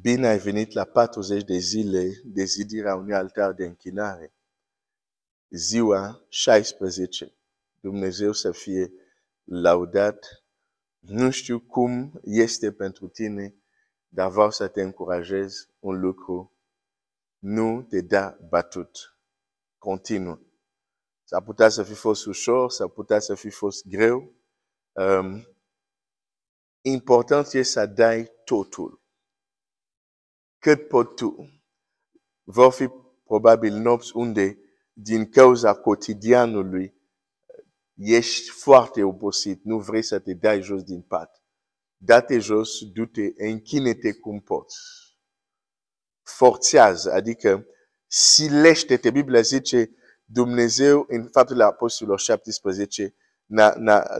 Bine ai venit la 40 de zile de zidirea unui altar de închinare. Ziua 16. Dumnezeu să fie laudat. Nu știu cum este pentru tine, dar vreau să te încurajez un lucru. Nu te da batut. Continuu. S-ar putea să fi fost ușor, s-ar putea să fi fost greu. Um, important este să dai totul. Cât pot tu. Vor fi probabil nopți unde, din cauza cotidianului, ești foarte obosit, nu vrei să te dai jos din pat. Da-te jos, du-te, închine-te cum poți. Forțează, adică silește-te. Biblia zice, Dumnezeu, în faptul Apostolilor 17,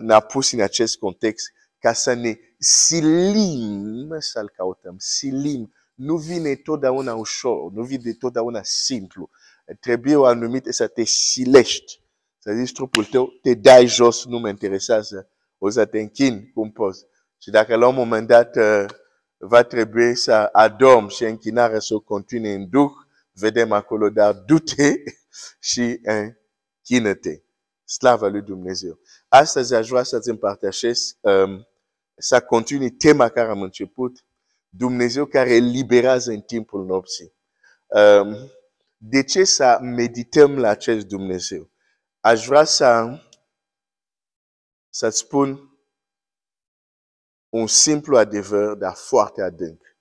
ne-a pus în acest context ca să ne silim să-L căutăm, silim. Nu vine totdeauna ușor, nu vine totdeauna simplu. Trebuie o anumită să te silești. Să zici trupul tău, te dai jos, nu mă interesează. O să te închini cum poți. Și dacă la un moment dat uh, va trebui să adorm și închinarea să o continue în duh, vedem acolo, dar du-te și închină-te. Slava lui Dumnezeu. Astăzi aș vrea să-ți împărtășesc, um, să continui tema care am început, Dumnezeu care eliberează în timpul nopții. Um, de ce să medităm la acest Dumnezeu? Aș vrea să, să-ți spun un simplu adevăr, dar foarte adânc.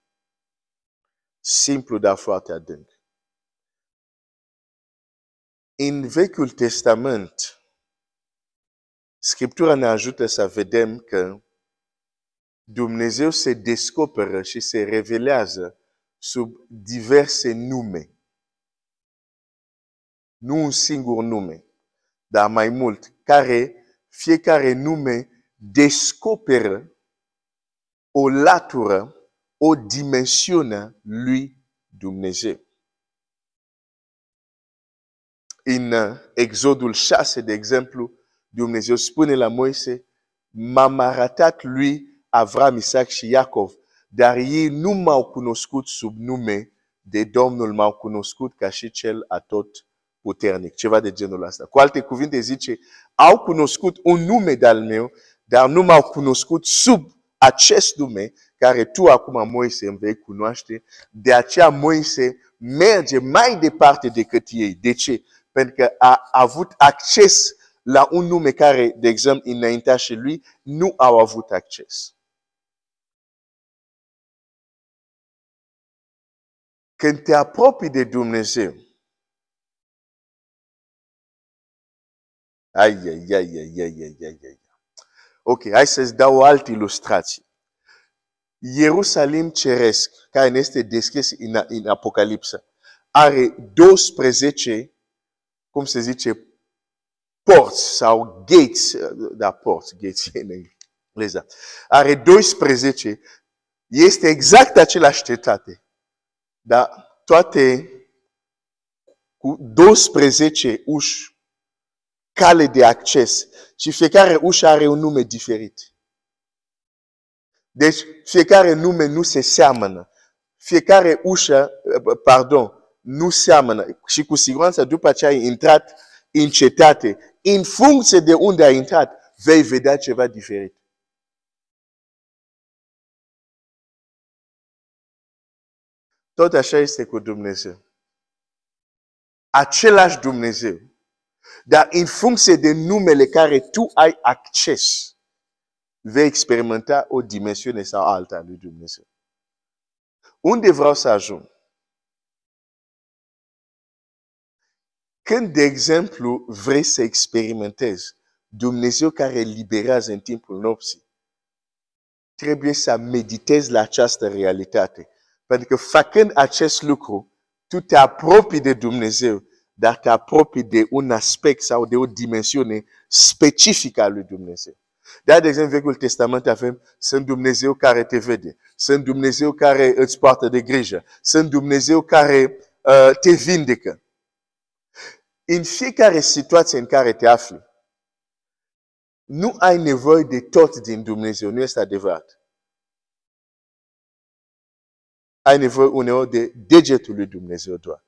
Simplu, dar foarte adânc. În Vechiul Testament, Scriptura ne ajută să vedem că Dumnezeu se descoperă și se revelează sub diverse nume. Nu un singur nume, dar mai mult, care fiecare nume descoperă o latură, o dimensiune lui Dumnezeu. În Exodul 6, de exemplu, Dumnezeu spune la Moise, m-am arătat lui Avram, Isaac și Iacov, dar ei nu m-au cunoscut sub nume de Domnul, m-au cunoscut ca și cel atot puternic, ceva de genul ăsta. Cu alte cuvinte zice, au cunoscut un nume de-al meu, dar nu m-au cunoscut sub acest nume care tu acum, Moise, îmi vei cunoaște. De aceea Moise merge mai departe decât ei. De ce? Pentru că a avut acces la un nume care, de exemplu, înaintea lui, nu au avut acces. Când te apropii de Dumnezeu, ai, ai, ai, ai, ai, ai, ai, ai. Ok, hai să-ți dau o altă ilustrație. Ierusalim ceresc, care ne este descris în, în Apocalipsă, are 12, cum se zice, porți sau gates, da, porți, gates în engleză. Are 12, este exact același cetate. Dar toate cu 12 uși, cale de acces și fiecare ușă are un nume diferit. Deci fiecare nume nu se seamănă. Fiecare ușă, pardon, nu seamănă. Și cu siguranță după ce ai intrat în cetate, în funcție de unde ai intrat, vei vedea ceva diferit. Tot așa este cu Dumnezeu. Același Dumnezeu. Dar în funcție de numele care tu ai acces, vei experimenta o dimensiune sau alta a lui Dumnezeu. Unde vreau să ajung? Când, de exemplu, vrei să experimentezi Dumnezeu care liberează în timpul nopții, trebuie să meditezi la această realitate. Pentru că făcând acest lucru, tu te apropii de Dumnezeu, dar te apropii de un aspect sau de o dimensiune specifică a lui Dumnezeu. De de exemplu, Vechiul Testament avem, sunt Dumnezeu care te vede, sunt Dumnezeu care îți poartă de grijă, sunt Dumnezeu care uh, te vindecă. În fiecare situație în care te afli, nu ai nevoie de tot din Dumnezeu, nu este adevărat. Ai nevoie uneori de degetul lui Dumnezeu doar.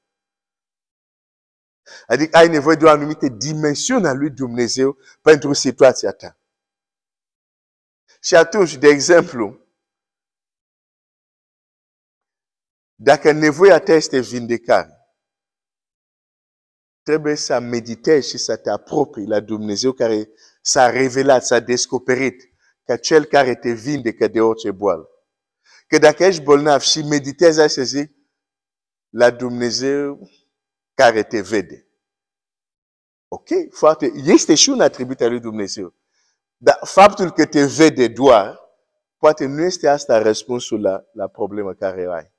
Adică ai nevoie de o anumită dimensiune a lui Dumnezeu pentru situația ta. Și atunci, de exemplu, dacă nevoia ta este vindecare, trebuie să meditezi și să te apropii la Dumnezeu care s-a revelat, s-a descoperit ca cel care te vindecă de orice boală. Că dacă ești bolnav și meditezi așa zic, la Dumnezeu care te vede. Ok? Foarte. Este și un atribut al lui Dumnezeu. Dar faptul că te vede doar, poate nu este asta răspunsul la, la problemă care ai.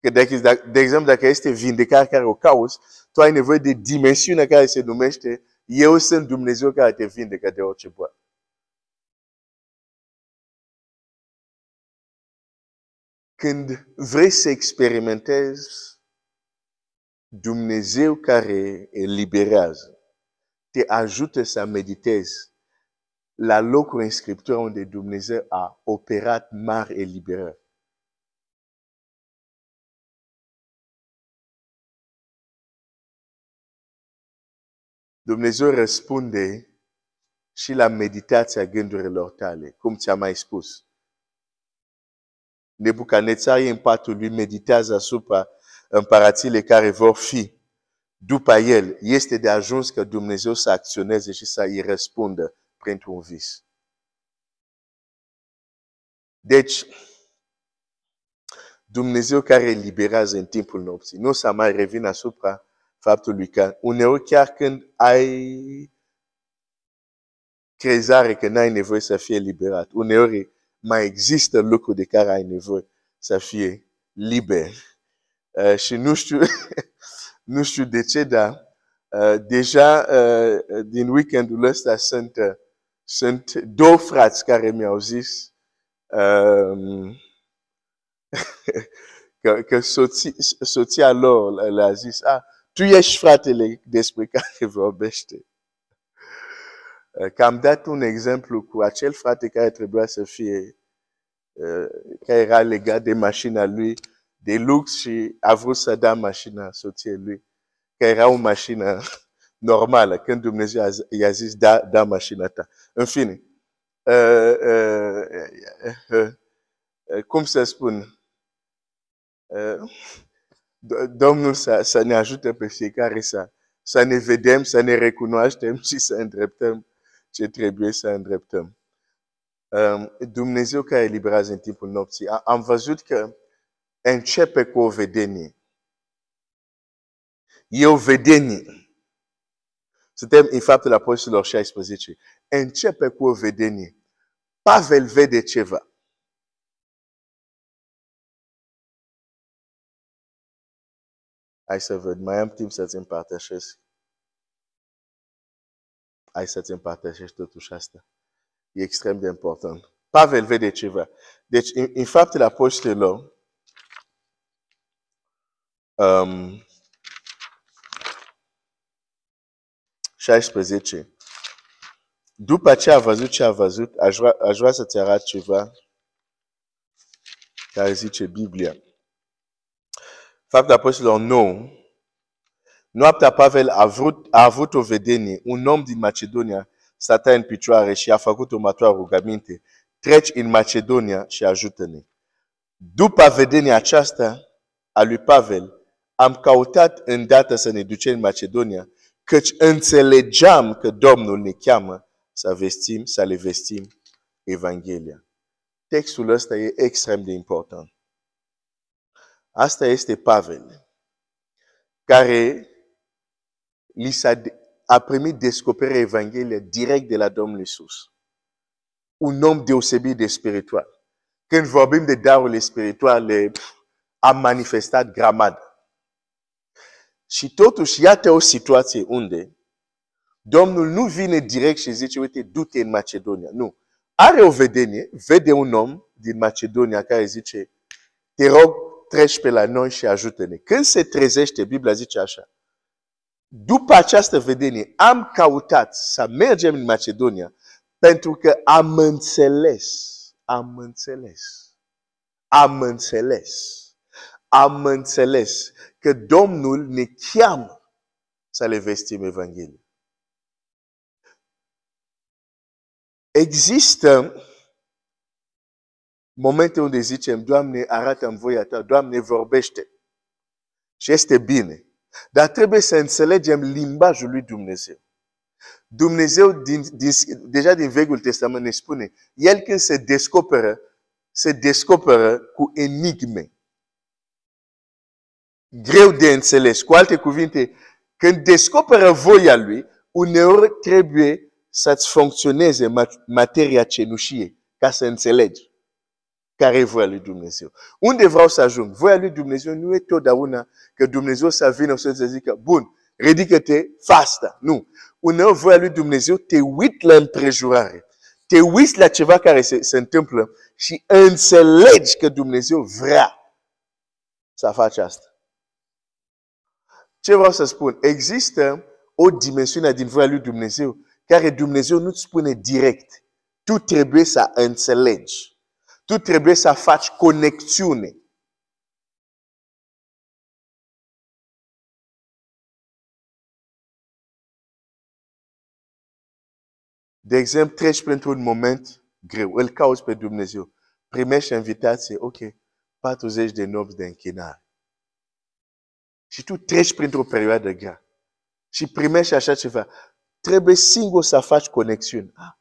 Că dacă, de exemplu, dacă este vindecare care o cauți, tu ai nevoie de dimensiunea care se numește eu sunt Dumnezeu care te vindecă de orice boală. Când vrei să experimentezi Dumnezeu care eliberează, te ajută să meditezi la locul în Scriptură unde Dumnezeu a operat mari eliberări. Dumnezeu răspunde și la meditația gândurilor tale, cum ți-am mai spus. Nebucanețar în patul lui meditează asupra împărațiile care vor fi după el. Este de ajuns că Dumnezeu să acționeze și să îi răspundă printr-un vis. Deci, Dumnezeu care eliberează în timpul nopții, nu să mai revin asupra faptului că uneori chiar când ai crezare că n-ai nevoie să fie eliberat, uneori mai există lucruri de care ai nevoie să fie liber. Uh, și nu știu, nu știu de ce, dar uh, deja uh, din weekendul ăsta sunt, uh, sunt două frați care mi-au zis um, că, că soția, soția lor le-a zis, ah, tu ești fratele despre care vorbește. Că am dat un exemplu cu acel frate care trebuia să fie, care era legat de mașina lui de lux și a vrut să da mașina soției lui, că era o mașină normală, când Dumnezeu i-a zis, da, da mașina ta. În fine, uh, uh, uh, uh, cum să spun, uh, Domnul să, să ne ajute pe fiecare să, să ne vedem, să ne recunoaștem și să îndreptăm ce trebuie să îndreptăm. Um, Dumnezeu care eliberează în timpul nopții. Am văzut că începe cu o vedenie. E o vedenie. Suntem în faptul Apostolilor 16. Începe cu o vedenie. Pavel vede ceva. Hai să văd, mai am timp să-ți împărtășesc. Hai să-ți împărtășești totuși asta. E extrem de important. Pavel vede ceva. Deci, în, în faptele apostolilor, um, 16, după ce a văzut ce a văzut, aș vrea, aș vrea să-ți arăt ceva care zice Biblia. Faptul Apostolilor 9, noaptea Pavel a, vrut, a avut o vedenie. Un om din Macedonia stătea în picioare și a făcut următoarea rugăminte. Treci în Macedonia și ajută-ne. După vedenia aceasta a lui Pavel, am căutat îndată să ne ducem în Macedonia, căci înțelegeam că Domnul ne cheamă să vestim, să le vestim Evanghelia. Textul ăsta e extrem de important. Asta este Pavel, care li s-a, a primit descoperirea Evanghelia direct de la Domnul Isus. Un om deosebit de spiritual. Când vorbim de darurile spirituale, a manifestat gramad. Și totuși, iată o situație unde Domnul nu vine direct și zice, uite, du-te în Macedonia. Nu. Are o vedenie, vede un om din Macedonia care zice, te rog, treci pe la noi și ajută-ne. Când se trezește, Biblia zice așa, după această vedenie, am căutat să mergem în Macedonia pentru că am înțeles, am înțeles, am înțeles am înțeles că Domnul ne cheamă să le vestim Evanghelia. Există momente unde zicem, Doamne, arată-mi voia Ta, Doamne, vorbește. Și este bine. Dar trebuie să înțelegem limbajul lui Dumnezeu. Dumnezeu, din, din, deja din Vechiul Testament ne spune, El când se descoperă, se descoperă cu enigme. Greu de înțeles. Cu alte cuvinte, când descoperă voia Lui, uneori trebuie să-ți funcționeze materia cenușie ca să înțelegi care e voia lui Dumnezeu. Unde vreau să ajung? Voia lui Dumnezeu nu e totdeauna că Dumnezeu să vină să zică, bun, ridică-te, fasta. Nu. Uneori voia lui Dumnezeu te uit la împrejurare. Te uiți la ceva care se, se întâmplă și înțelegi că Dumnezeu vrea să faci asta. Ce vreau să spun? Există o dimensiune din voia lui Dumnezeu care Dumnezeu nu-ți spune direct. Tu trebuie să înțelegi. Tu trebuie să faci conexiune. De exemplu, treci printr-un moment greu, îl cauți pe Dumnezeu, primești invitație, ok, 40 de nopți de închinare. Și tu treci printr-o perioadă grea și primești așa ceva. Trebuie singur să faci conexiune. Ah,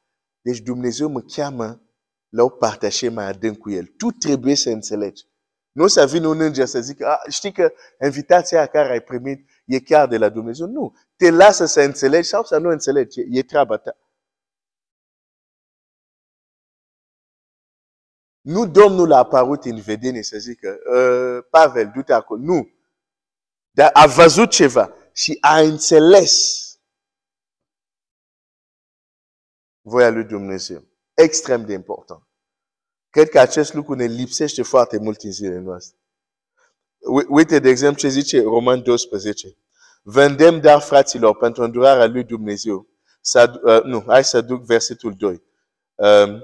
deci Dumnezeu mă cheamă la o partașe mai adânc cu El. Tu trebuie să înțelegi. Nu să vină un înger să zică, ah, știi că invitația care ai primit e chiar de la Dumnezeu. Nu. Te lasă să înțelegi sau să nu înțelegi. E, e treaba ta. Nu Domnul a apărut în vedenie să zică, uh, Pavel, du-te acolo. Nu. Dar a văzut ceva și a înțeles voia lui Dumnezeu. Extrem de important. Cred că acest lucru ne lipsește foarte mult în zilele noastre. Uite, de exemplu, ce zice Roman 12. Vândem dar, fraților, pentru îndurarea lui Dumnezeu. Să, uh, nu, hai să duc versetul 2. Um,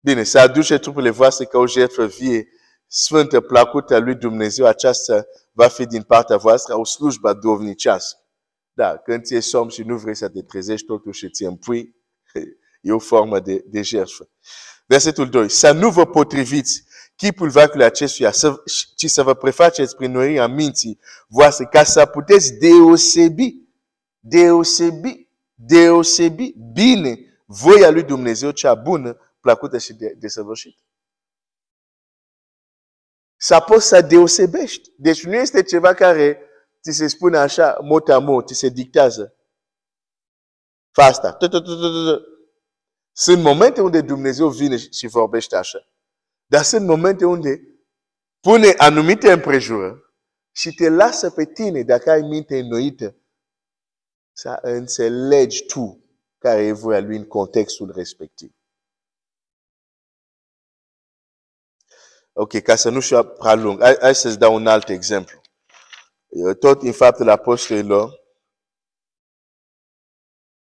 bine, să aduce trupurile voastre ca o jertfă vie, sfântă, placută lui Dumnezeu. Aceasta va fi din partea voastră o slujbă dovnicească. Da, când ți-e somn și nu vrei să te trezești totuși și ți împui, e o formă de, de jertfă. Versetul 2. Să nu vă potriviți chipul veacului acestuia, să, ci să vă prefaceți prin noirea minții voastre, ca să puteți deosebi, deosebi, deosebi bine voia lui Dumnezeu cea bună, plăcută și de, desăvârșită. Să poți să deosebești. Deci nu este ceva care ți se spune așa, mot a mot, ți se dictează. Fă asta. Sunt momente unde Dumnezeu vine și vorbește așa. Dar sunt momente unde pune anumite împrejurări și te lasă pe tine, dacă ai minte înnoită, să înțelegi tu care e voia lui în contextul respectiv. Ok, ca să nu fie prea lung, hai, hai să-ți dau un alt exemplu. Tot în faptul apostolilor,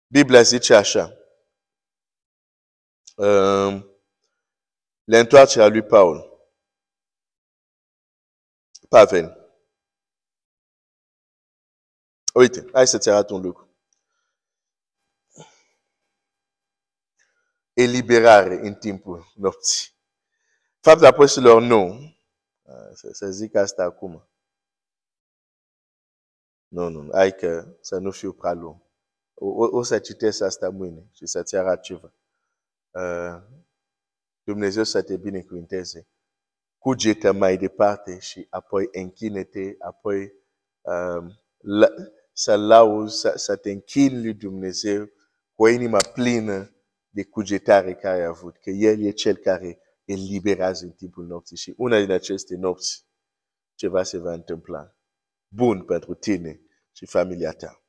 Biblia zice așa. Uh, L'întoarcerea lui Paul. Pavel. Uite, hai să-ți arăt un lucru. Eliberare în timpul nopții. Faptul apostolilor nu. Să, să zic asta acum. Nu, nu, hai că să nu fiu prea lung. O, o să citesc asta mâine și să-ți arăt ceva. Uh, Dumnezeu să te binecuvinteze. Cugetă mai departe și apoi închine-te, apoi um, la, să lauzi, să, să te închini lui Dumnezeu cu o inimă plină de cugetare care a avut. Că El e Cel care eliberează în timpul nopții. Și una din aceste nopți, ceva se va întâmpla. Bun pentru tine și familia ta.